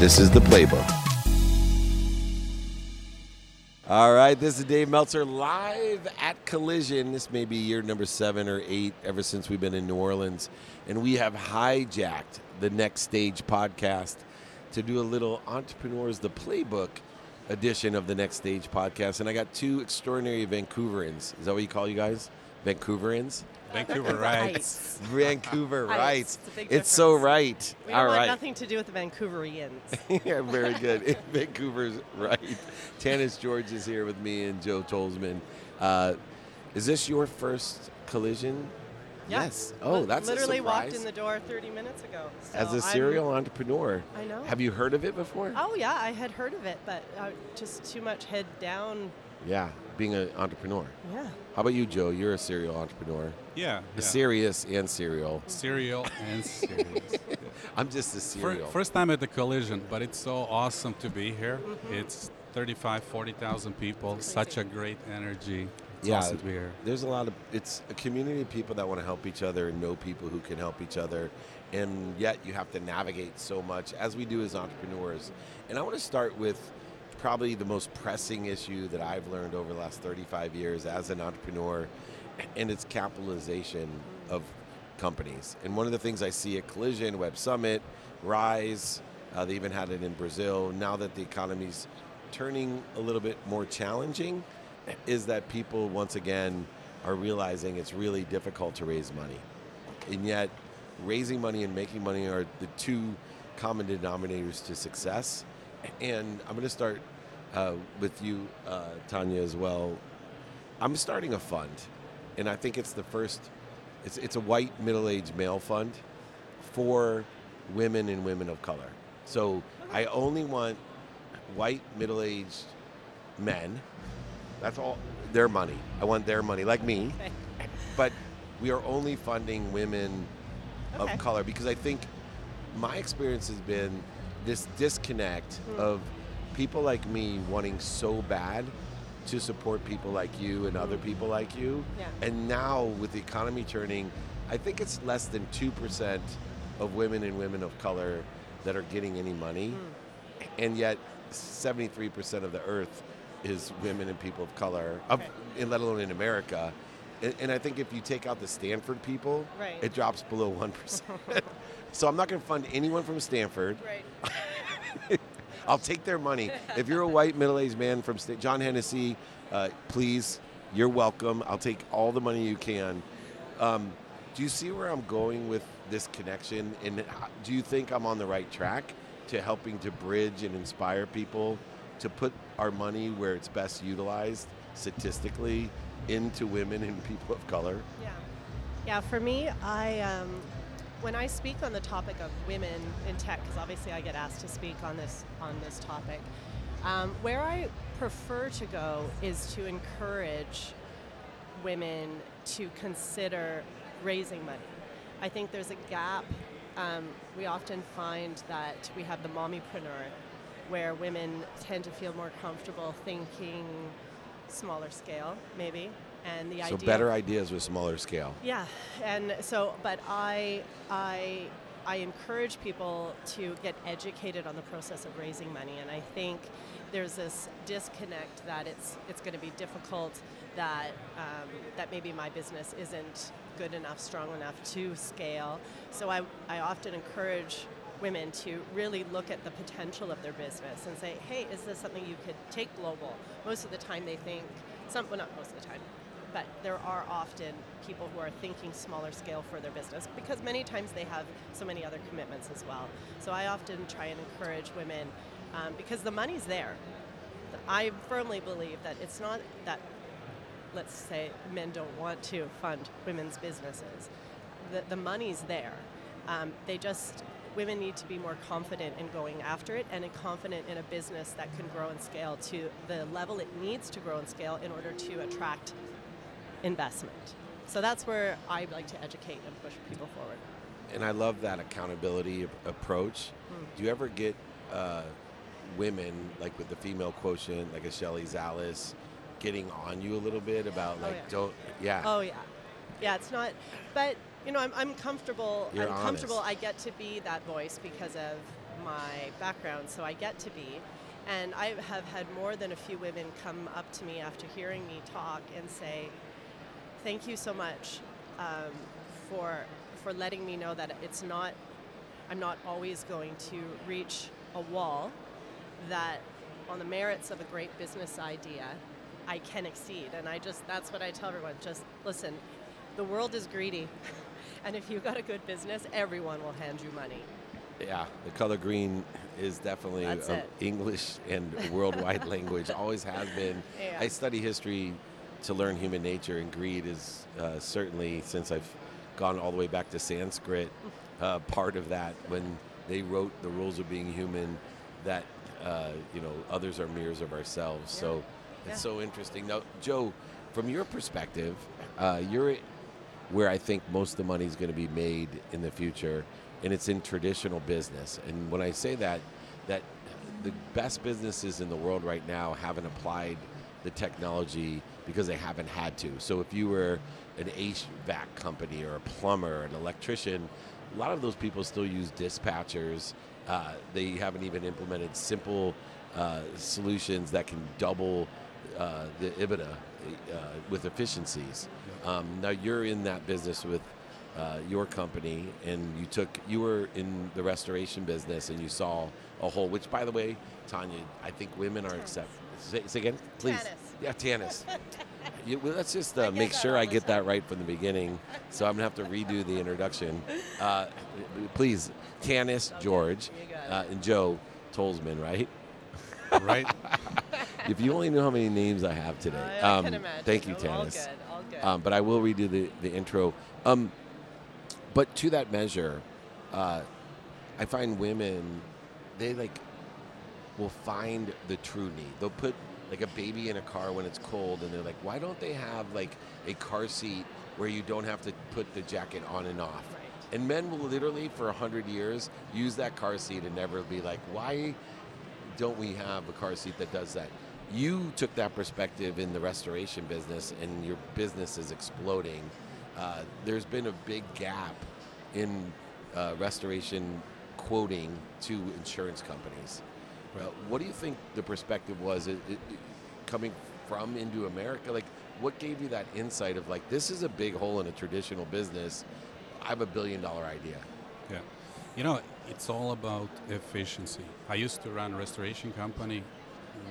This is the playbook. All right, this is Dave Meltzer live at Collision. This may be year number seven or eight ever since we've been in New Orleans. And we have hijacked the Next Stage podcast to do a little Entrepreneurs the Playbook edition of the Next Stage podcast. And I got two extraordinary Vancouverans. Is that what you call you guys? Vancouverans? Vancouver Rights. Vancouver Heights. Rights. It's a big It's so right. We All don't want right. nothing to do with the Vancouverians. yeah, very good. Vancouver's right. Tanis Jorge is here with me and Joe Tolzman. Uh, is this your first collision? Yeah. Yes. Oh, Li- that's literally a walked in the door 30 minutes ago. So As a I'm- serial entrepreneur. I know. Have you heard of it before? Oh yeah, I had heard of it, but uh, just too much head down. Yeah, being an entrepreneur. Yeah. How about you, Joe? You're a serial entrepreneur. Yeah. yeah. Serious and serial. Serial and serious. Yeah. I'm just a Fir- serial. First time at the collision, but it's so awesome to be here. Mm-hmm. It's 35, 40,000 people. Such a great energy. It's Yeah. awesome to be here. There's a lot of it's a community of people that want to help each other and know people who can help each other and yet you have to navigate so much as we do as entrepreneurs and i want to start with probably the most pressing issue that i've learned over the last 35 years as an entrepreneur and it's capitalization of companies and one of the things i see at collision web summit rise uh, they even had it in brazil now that the economy's turning a little bit more challenging is that people once again are realizing it's really difficult to raise money. And yet, raising money and making money are the two common denominators to success. And I'm going to start uh, with you, uh, Tanya, as well. I'm starting a fund, and I think it's the first. It's it's a white middle-aged male fund for women and women of color. So I only want white middle-aged men. That's all their money. I want their money, like me. Okay. But we are only funding women Okay. of color because I think my experience has been this disconnect Hmm. of people like me wanting so bad to support people like you and other people like you. Yeah. And now with the economy turning, I think it's less than 2% of women and women of color that are getting any money. And yet 73% of the earth is women and people of color, of, let alone in America. And, and I think if you take out the Stanford people, Right. it drops below 1%. so I'm not going to fund anyone from Stanford. Right. I'll take their money. If you're a white middle-aged man from Sta- John Hennessy, uh, please, you're welcome. I'll take all the money you can. Um, do you see where I'm going with this connection? And do you think I'm on the right track to helping to bridge and inspire people to put our money where it's best utilized statistically into women and people of color? Yeah. Yeah, for me, I um, when I speak on the topic of women in tech, because obviously I get asked to speak on this on this topic, um, where I prefer to go is to encourage women to consider raising money. I think there's a gap. Um, we often find that we have the mommypreneur, where women tend to feel more comfortable thinking smaller scale, maybe, and the So idea. better ideas with smaller scale. Yeah, and so, but I, I, I encourage people to get educated on the process of raising money, and I think there's this disconnect that it's it's going to be difficult, that um, that maybe my business isn't good enough, strong enough to scale. So I, I often encourage women to really look at the potential of their business and say, hey, is this something you could take global? Most of the time they think, some, well, not most of the time, but there are often people who are thinking smaller scale for their business because many times they have so many other commitments as well. So I often try and encourage women um, because the money's there. I firmly believe that it's not that, let's say, men don't want to fund women's businesses. The, the money's there. Um, they just, women need to be more confident in going after it and confident in a business that can grow and scale to the level it needs to grow and scale in order to attract investment. So that's where I like to educate and push people forward. and I love that accountability approach. Hmm. Do you ever get uh, women like with the female quotient, like a Shelley Zalis, getting on you a little bit about Oh, like yeah. don't yeah Oh yeah, yeah. It's not, but you know, I'm, I'm comfortable. You're I'm comfortable. honest. I get to be that voice because of my background, so I get to be. And I have had more than a few women come up to me after hearing me talk and say, "Thank you so much um, for for letting me know that it's not. I'm not always going to reach a wall. That on the merits of a great business idea, I can exceed. And I just that's what I tell everyone. Just listen. The world is greedy, and if you've got a good business, everyone will hand you money. Yeah, the color green is definitely um. English and worldwide language. Always has been. Yeah. I study history to learn human nature, and greed is uh, certainly since I've gone all the way back to Sanskrit, uh, part of that when they wrote the rules of being human. That uh, you know, others are mirrors of ourselves. So Yeah. it's so interesting. Now, Joe, from your perspective, uh, you're where I think most of the money is going to be made in the future, and it's in traditional business. And when I say that, that the best businesses in the world right now haven't applied the technology because they haven't had to. So if you were an HVAC company or a plumber, or an electrician, a lot of those people still use dispatchers. Uh, they haven't even implemented simple uh, solutions that can double uh, the EBITDA uh, with efficiencies. Um, now you're in that business with uh, your company, and you took you were in the restoration business, and you saw a whole. Which, by the way, Tanya, I think women are accept. Say, say again, please. Tanis. Yeah, Tanis. you, well, let's just uh, make sure I get that right from the beginning. So I'm gonna have to redo the introduction. Uh, please, Tanis, Okay, Jorge, you got it. uh, and Joe Tolzman, right? right? if you only knew how many names I have today. I, I Um, can imagine. Thank you, All good. All good. Um, but I will redo the, the intro. Um, but to that measure, uh, I find women, they like will find the true need. They'll put like a baby in a car when it's cold, and they're like, why don't they have like a car seat where you don't have to put the jacket on and off? Right. And men will literally, for a hundred years, use that car seat and never be like, why don't we have a car seat that does that? You took that perspective in the restoration business, and your business is exploding. Uh, there's been a big gap in uh, restoration quoting to insurance companies. Uh, what do you think the perspective was it, it, it- coming from into America? Like, what gave you that insight of like, this is a big hole in a traditional business? I have a billion dollar idea. Yeah. You know, it's all about efficiency. I used to run a restoration company.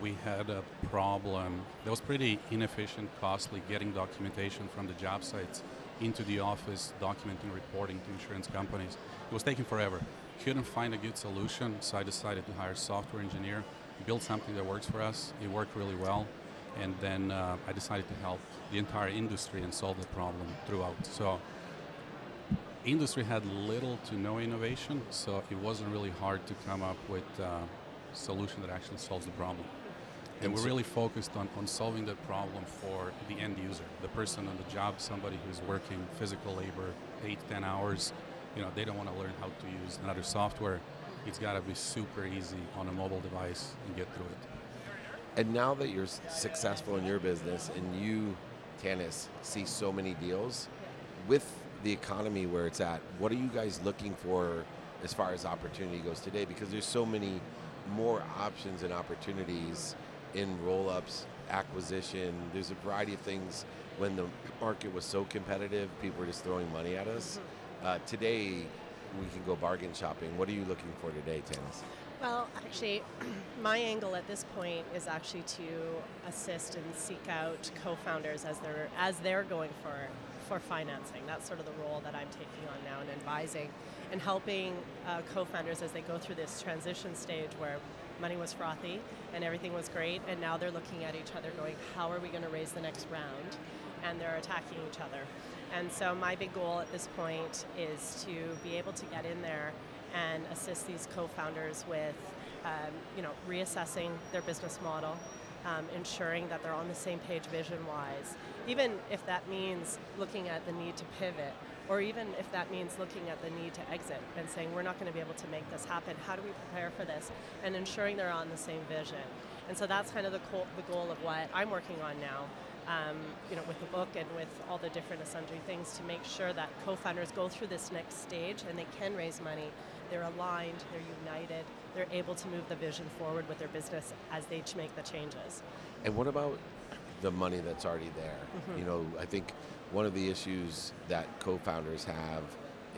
We had a problem that was pretty inefficient, costly getting documentation from the job sites into the office, documenting, reporting to insurance companies. It was taking forever. Couldn't find a good solution, so I decided to hire a software engineer, build something that works for us. It worked really well. And then uh, I decided to help the entire industry and solve the problem throughout. So industry had little to no innovation, so it wasn't really hard to come up with a solution that actually solves the problem. And And we're so- really focused on, on solving the problem for the end user, the person on the job, somebody who's working physical labor, eight, ten hours. You know, they don't want to learn how to use another software. It's got to be super easy on a mobile device and get through it. And now that you're successful in your business and you, Tanis, see so many deals, with the economy where it's at, what are you guys looking for as far as opportunity goes today? Because there's so many more options and opportunities in roll ups, acquisition. There's a variety of things. When the market was so competitive, people were just throwing money at us. Uh, today, we can go bargain shopping. What are you looking for today, Tanis? Well, actually, my angle at this point is actually to assist and seek out co-founders as they're as they're going for for financing. That's sort of the role that I'm taking on now and advising and helping uh, co-founders as they go through this transition stage where money was frothy and everything was great, and now they're looking at each other, going, "How are we going to raise the next round?" And they're attacking each other. And so my big goal at this point is to be able to get in there and assist these co-founders with, um, you know, reassessing their business model, um, ensuring that they're on the same page vision-wise, even if that means looking at the need to pivot, or even if that means looking at the need to exit and saying we're not going to be able to make this happen. How do we prepare for this? And ensuring they're on the same vision. And so that's kind of the, co- the goal of what I'm working on now. Um, you know, with the book and with all the different sundry things to make sure that co-founders go through this next stage and they can raise money. They're aligned, they're united, they're able to move the vision forward with their business as they make the changes. And what about the money that's already there? You know, I think one of the issues that co-founders have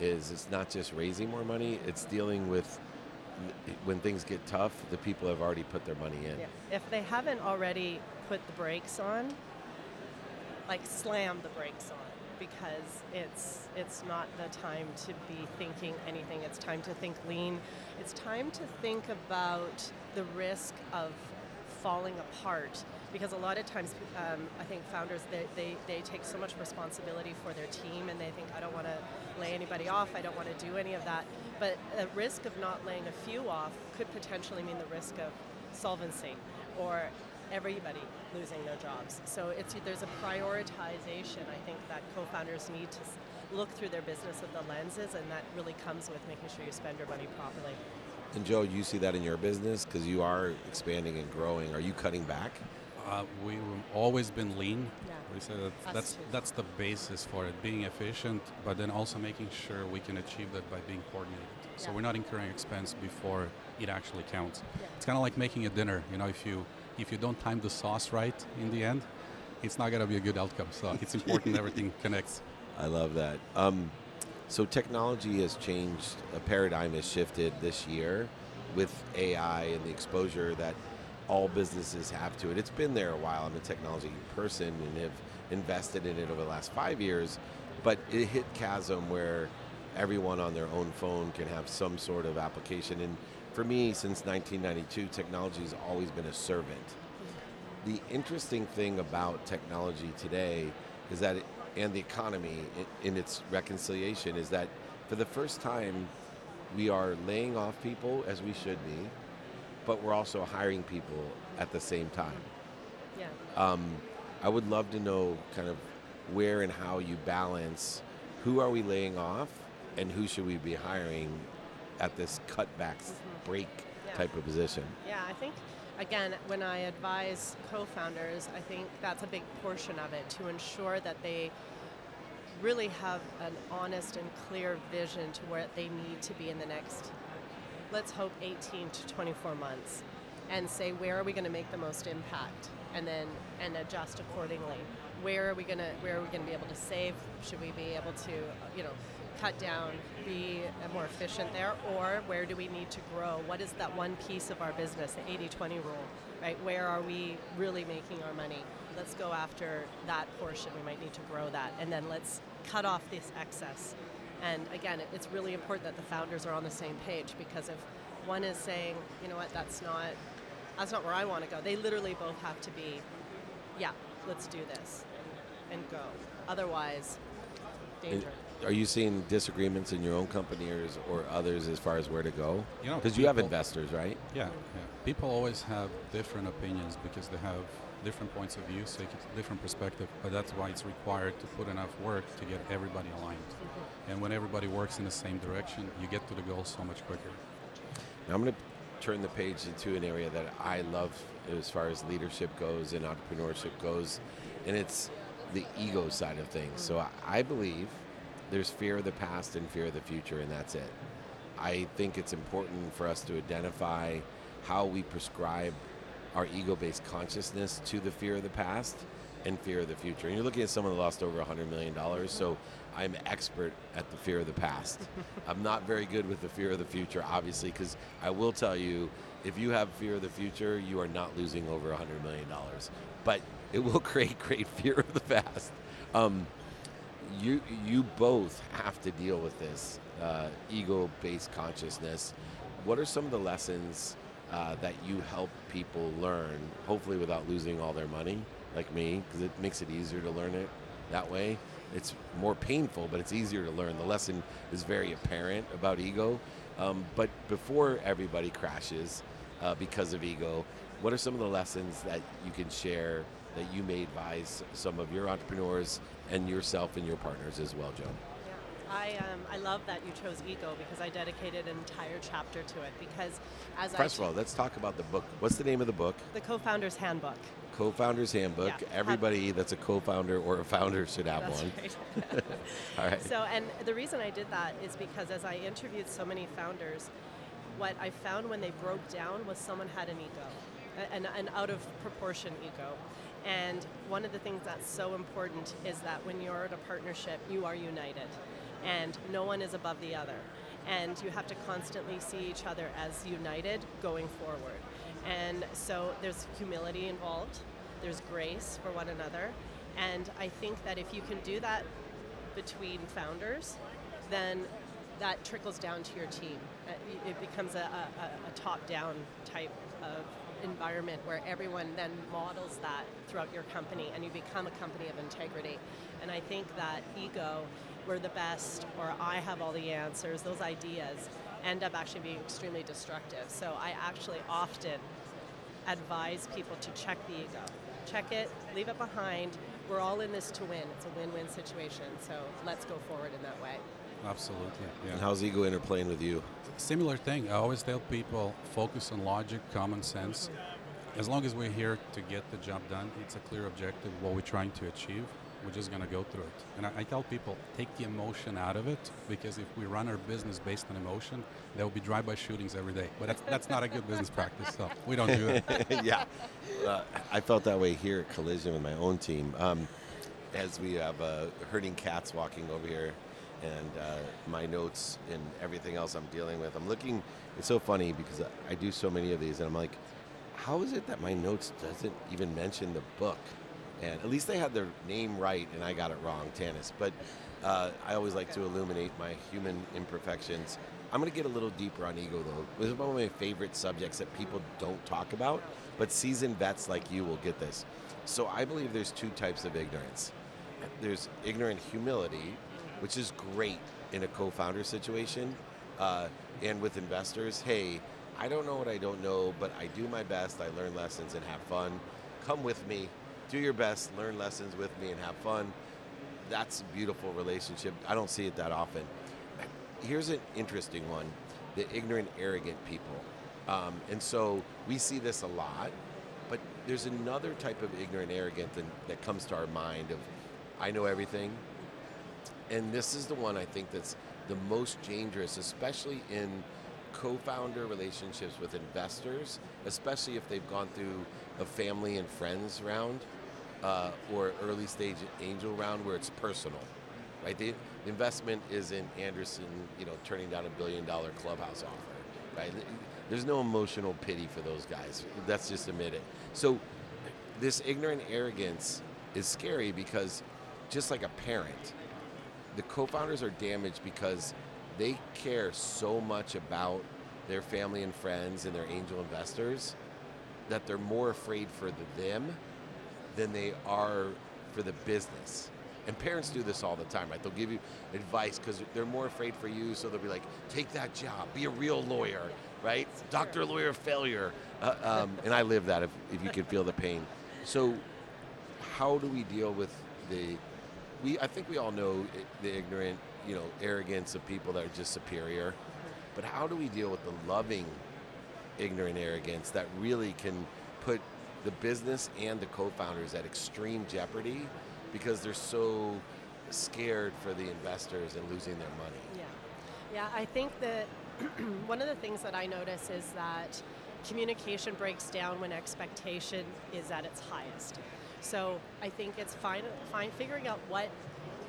is it's not just raising more money; it's dealing with when things get tough. The people have already put their money in. Yeah. If they haven't already put the brakes on, like slam the brakes on because it's it's not the time to be thinking anything. It's time to think lean. It's time to think about the risk of falling apart because a lot of times um, I think founders they, they, they take so much responsibility for their team and they think I don't want to lay anybody off I don't want to do any of that but the risk of not laying a few off could potentially mean the risk of solvency or everybody losing their jobs so it's there's a prioritization I think that co-founders need to look through their business with the lenses and that really comes with making sure you spend your money properly And Joe, you see that in your business because you are expanding and growing. Are you cutting back? Uh, we've always been lean. Yeah. We say that that's too. that's the basis for it, being efficient, but then also making sure we can achieve that by being coordinated. So Yeah. we're not incurring expense before it actually counts. Yeah. It's kind of like making a dinner. You know, if you if you don't time the sauce right in the end, it's not gonna be a good outcome. So it's important everything connects. I love that. Um, so technology has changed. A paradigm has shifted this year with AI and the exposure that all businesses have to it. It's been there a while. I'm a technology person and have invested in it over the last five years, but it hit chasm where everyone on their own phone can have some sort of application. And for me, since 1992, technology has always been a servant. The interesting thing about technology today is that it, and the economy in, its reconciliation is that for the first time we are laying off people as we should be but we're also hiring people at the same time. Yeah. Um, i would love to know kind of where and how you balance who are we laying off and who should we be hiring at this cutbacks mm-hmm. break Yeah. type of position. Yeah, I think again when I advise co-founders, I think that's a big portion of it to ensure that they really have an honest and clear vision to where they need to be in the next let's hope 18 to 24 months and say where are we going to make the most impact? And then and adjust accordingly. Where are we going to where are we going to be able to save? Should we be able to you know cut down be more efficient there or where do we need to grow? What is that one piece of our business the 80-20 rule right? Where are we really making our money? Let's go after that portion. We might need to grow that. And then let's cut off this excess. And again, it's really important that the founders are on the same page because if one is saying, you know what, that's not that's not where I want to go, they literally both have to be, yeah, let's do this and, and go. Otherwise, danger. Are you seeing disagreements in your own company or, or others as far as where to go? You know, Because you have investors, right? Yeah, yeah. People always have different opinions because they have different points of view, so it's a different perspective. But that's why it's required to put enough work to get everybody aligned. And when everybody works in the same direction, you get to the goal so much quicker. Now I'm going to turn the page into an area that I love as far as leadership goes and entrepreneurship goes, and it's the ego side of things. So I believe there's fear of the past and fear of the future, and that's it. I think it's important for us to identify how we prescribe our ego based consciousness to the fear of the past and fear of the future. And you're looking at someone that lost over $100 million, so I'm expert at the fear of the past. I'm not very good with the fear of the future, obviously, because I will tell you if you have fear of the future, you are not losing over $100 million. But it will create great fear of the past. Um, you you both have to deal with this uh, ego-based consciousness. What are some of the lessons uh, that you help people learn, hopefully without losing all their money, like me, because it makes it easier to learn it that way. It's more painful, but it's easier to learn. The lesson is very apparent about ego. Um, but before everybody crashes uh, because of ego, what are some of the lessons that you can share that you may advise some of your entrepreneurs and yourself and your partners as well, Joe? Yeah. I um, I love that you chose ego because I dedicated an entire chapter to it because as First I of all, let's talk about the book. What's the name of the book? the co-founder's handbook. Co-founder's Handbook. Yeah. Everybody that's a co-founder or a founder should have That's one. right. All right. So, and the reason I did that is because as I interviewed so many founders, what I found when they broke down was someone had an ego, an, an out of proportion ego. And one of the things that's so important is that when you're in a partnership, you are united, and no one is above the other. And you have to constantly see each other as united going forward. And so there's humility involved, there's grace for one another. And I think that if you can do that between founders, then that trickles down to your team. Uh, It becomes a, a, a- a top-down type of environment where everyone then models that throughout your company and you become a company of integrity. And I think that ego, we're the best, or I have all the answers, those ideas end up actually being extremely destructive. So I actually often advise people to check the ego. Check it, leave it behind. We're all in this to win. It's a win-win situation. So let's go forward in that way. Absolutely. Yeah. And how's ego interplaying with you? Similar thing. I always tell people focus on logic, common sense. As long as we're here to get the job done, it's a clear objective, what we're trying to achieve. We're just going to go through it. And I, I tell people take the emotion out of it because if we run our business based on emotion, there will be drive-by shootings every day. But that's, that's not a good business practice, so we don't do that. yeah, uh, I felt that way here at Collision with my own team. Um, as we have uh, herding cats walking over here, and uh, my notes and everything else I'm dealing with. I'm looking. It's so funny because I, do so many of these, and I'm like, how is it that my notes doesn't even mention the book? And at least they had their name right, and I got it wrong, Tanis. But uh, I always like to illuminate my human imperfections. I'm going to get a little deeper on ego, though. This is one of my favorite subjects that people don't talk about, but seasoned vets like you will get this. So I believe there's two types of ignorance. There's ignorant humility, which is great in a co-founder situation, uh, and with investors. Hey, I don't know what I don't know, but I do my best. I learn lessons and have fun. Come with me. Do your best. Learn lessons with me and have fun. That's a beautiful relationship. I don't see it that often. Here's an interesting one: the ignorant, arrogant people. Um, and so we see this a lot. But there's another type of ignorant, arrogant that, that comes to our mind of, I know everything. And this is the one I think that's the most dangerous, especially in co-founder relationships with investors, especially if they've gone through a family and friends round uh, or early stage angel round where it's personal, right? The investment isn't Andreessen, you know, turning down a billion dollar clubhouse offer, right? There's no emotional pity for those guys. Let's just admit it. So this ignorant arrogance is scary because just like a parent, the co-founders are damaged because they care so much about their family and friends and their angel investors that they're more afraid for the them than they are for the business. And parents do this all the time, right? They'll give you advice because they're more afraid for you, so they'll be like, take that job, be a real lawyer, right? Doctor, lawyer, failure. Uh, um, and I live that if, if you could feel the pain. So, how do we deal with the we I think we all know the ignorant, you know, arrogance of people that are just superior. But how do we deal with the loving ignorant arrogance that really can put the business and the co-founders at extreme jeopardy because they're so scared for the investors and losing their money. Yeah. Yeah, I think that one of the things that I notice is that communication breaks down when expectation is at its highest. So I think it's fine, fine figuring out what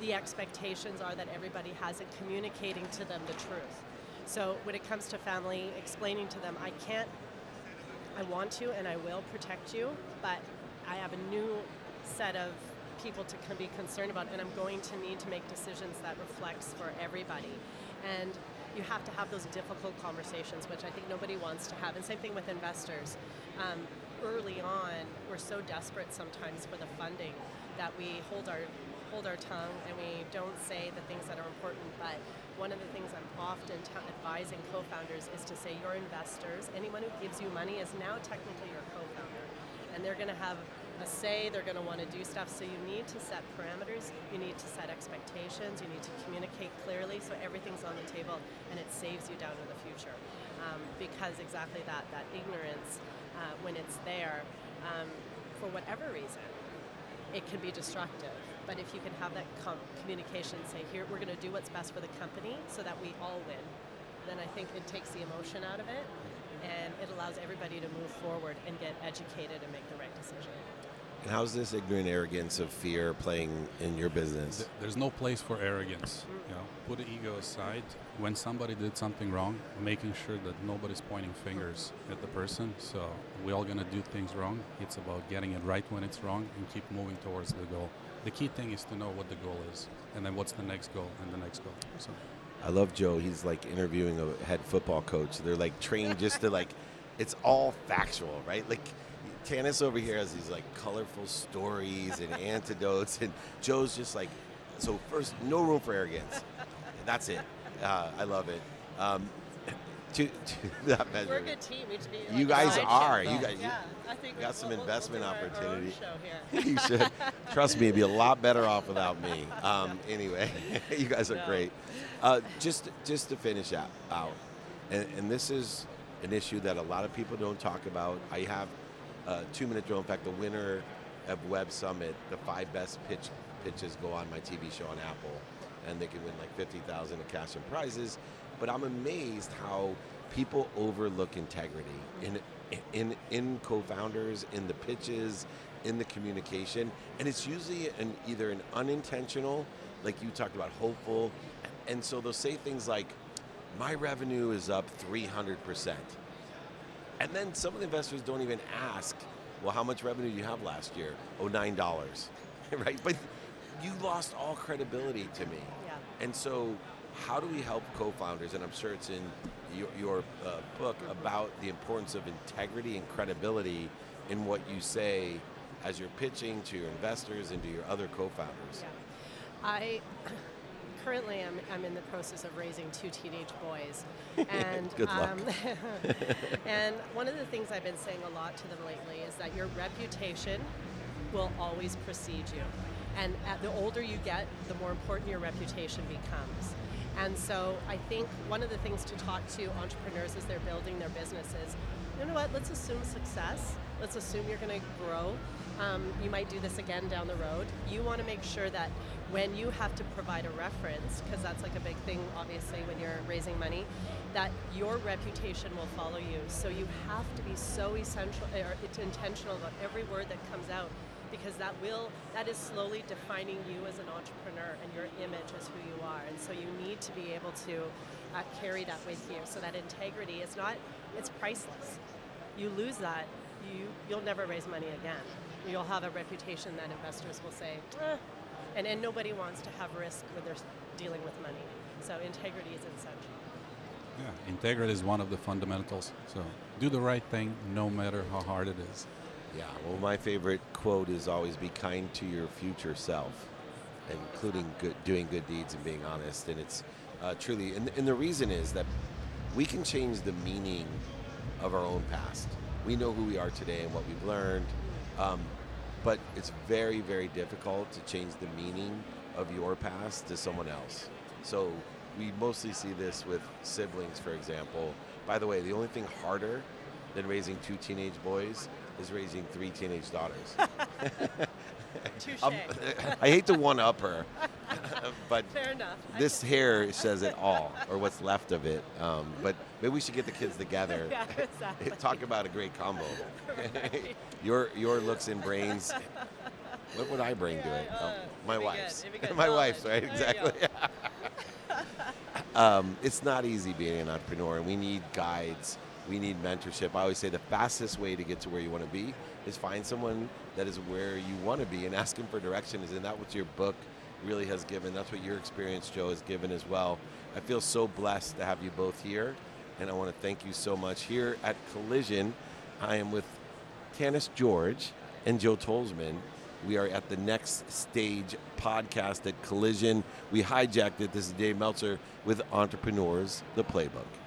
the expectations are that everybody has and communicating to them the truth. So when it comes to family, explaining to them, I can't, I want to and I will protect you, but I have a new set of people to be concerned about, and I'm going to need to make decisions that reflects for everybody. And you have to have those difficult conversations, which I think nobody wants to have. And same thing with investors. Um, early on, we're so desperate sometimes for the funding that we hold our hold our tongue and we don't say the things that are important. But one of the things I'm often t- advising co-founders is to say your investors, anyone who gives you money, is now technically your co-founder, and they're going to have a say. They're going to want to do stuff. So you need to set parameters. You need to set expectations. You need to communicate clearly so everything's on the table and it saves you down in the future. Um, because exactly that, that ignorance, uh, when it's there, um, for whatever reason, it can be destructive. But if you can have that com- communication, say, here, we're going to do what's best for the company so that we all win, then I think it takes the emotion out of it and it allows everybody to move forward and get educated and make the right decision. And how's this ignorant arrogance of fear playing in your business? There's no place for arrogance. You know, put the ego aside. When somebody did something wrong, making sure that nobody's pointing fingers at the person. So we all gonna do things wrong. It's about getting it right when it's wrong and keep moving towards the goal. The key thing is to know what the goal is, and then what's the next goal and the next goal. So I love Joe. He's like interviewing a head football coach. They're like trained just to like, it's all factual, right? Like, Tanis over here has these like colorful stories and antidotes, and Joe's just like, so first, no room for arrogance. That's it. Uh, I love it. Um, to, to that measure. We're a good team. We should be You like a guys are. You guys- you- I think got we'll- some we'll- we'll investment do our- our own opportunity. you should. Trust me, it'd be a lot better off without me. Um, anyway, you guys are No. great. Uh, just, just to finish out, out and, and this is an issue that a lot of people don't talk about. I have a two-minute drill. In fact, the winner of Web Summit, the five best pitch pitches go on my TV show on Apple, and they can win like fifty thousand in cash and prizes. But I'm amazed how people overlook integrity in in in co-founders, in the pitches, in the communication, and it's usually an either an unintentional, like you talked about, hopeful, and so they'll say things like, "My revenue is up 300 percent," and then some of the investors don't even ask, "Well, how much revenue do you have last year?" Oh, nine dollars, right? But you lost all credibility to me. Yeah. And so, how do we help co-founders? And I'm sure it's in your, your uh, book about the importance of integrity and credibility in what you say as you're pitching to your investors and to your other co-founders. Yeah. I currently am I'm in the process of raising two teenage boys. And um, and one of the things I've been saying a lot to them lately is that your reputation will always precede you. And the older you get, the more important your reputation becomes. And so I think one of the things to talk to entrepreneurs as they're building their businesses, you know what, let's assume success. Let's assume you're going to grow. Um, you might do this again down the road. You want to make sure that when you have to provide a reference, because that's like a big thing, obviously, when you're raising money, that your reputation will follow you. So you have to be so essential or intentional about every word that comes out because that will that is slowly defining you as an entrepreneur and your image as who you are and so you need to be able to uh, carry that with you so that integrity is not it's priceless you lose that you you'll never raise money again you'll have a reputation that investors will say eh. and, and nobody wants to have risk when they're dealing with money so integrity is essential yeah, integrity is one of the fundamentals. So do the right thing no matter how hard it is. Yeah, well, my favorite quote is always be kind to your future self, including good, doing good deeds and being honest. And it's uh, truly, and, and the reason is that we can change the meaning of our own past. We know who we are today and what we've learned, um, but it's very, very difficult to change the meaning of your past to someone else. So we mostly see this with siblings, for example. By the way, the only thing harder than raising two teenage boys is raising three teenage daughters. Um, I hate to one up her, but fair enough this hair says it all, or what's left of it. Um, but maybe we should get the kids together. yeah, exactly. Talk about a great combo. Right. your your looks and brains. What would I bring to it? uh, Oh, my wife's. good, it'd be good. my wife's, right? Exactly. um, it's not easy being an entrepreneur, and we need guides. We need mentorship. I always say the fastest way to get to where you want to be is find someone that is where you want to be and ask them for direction. Isn't that what your book really has given? That's what your experience, Joe, has given as well. I feel so blessed to have you both here, and I want to thank you so much. Here at Collision, I am with Tanis Jorge and Joe Tolzman. We are at the next stage podcast at Collision. We hijacked it. This is Dave Meltzer with Entrepreneurs, the Playbook.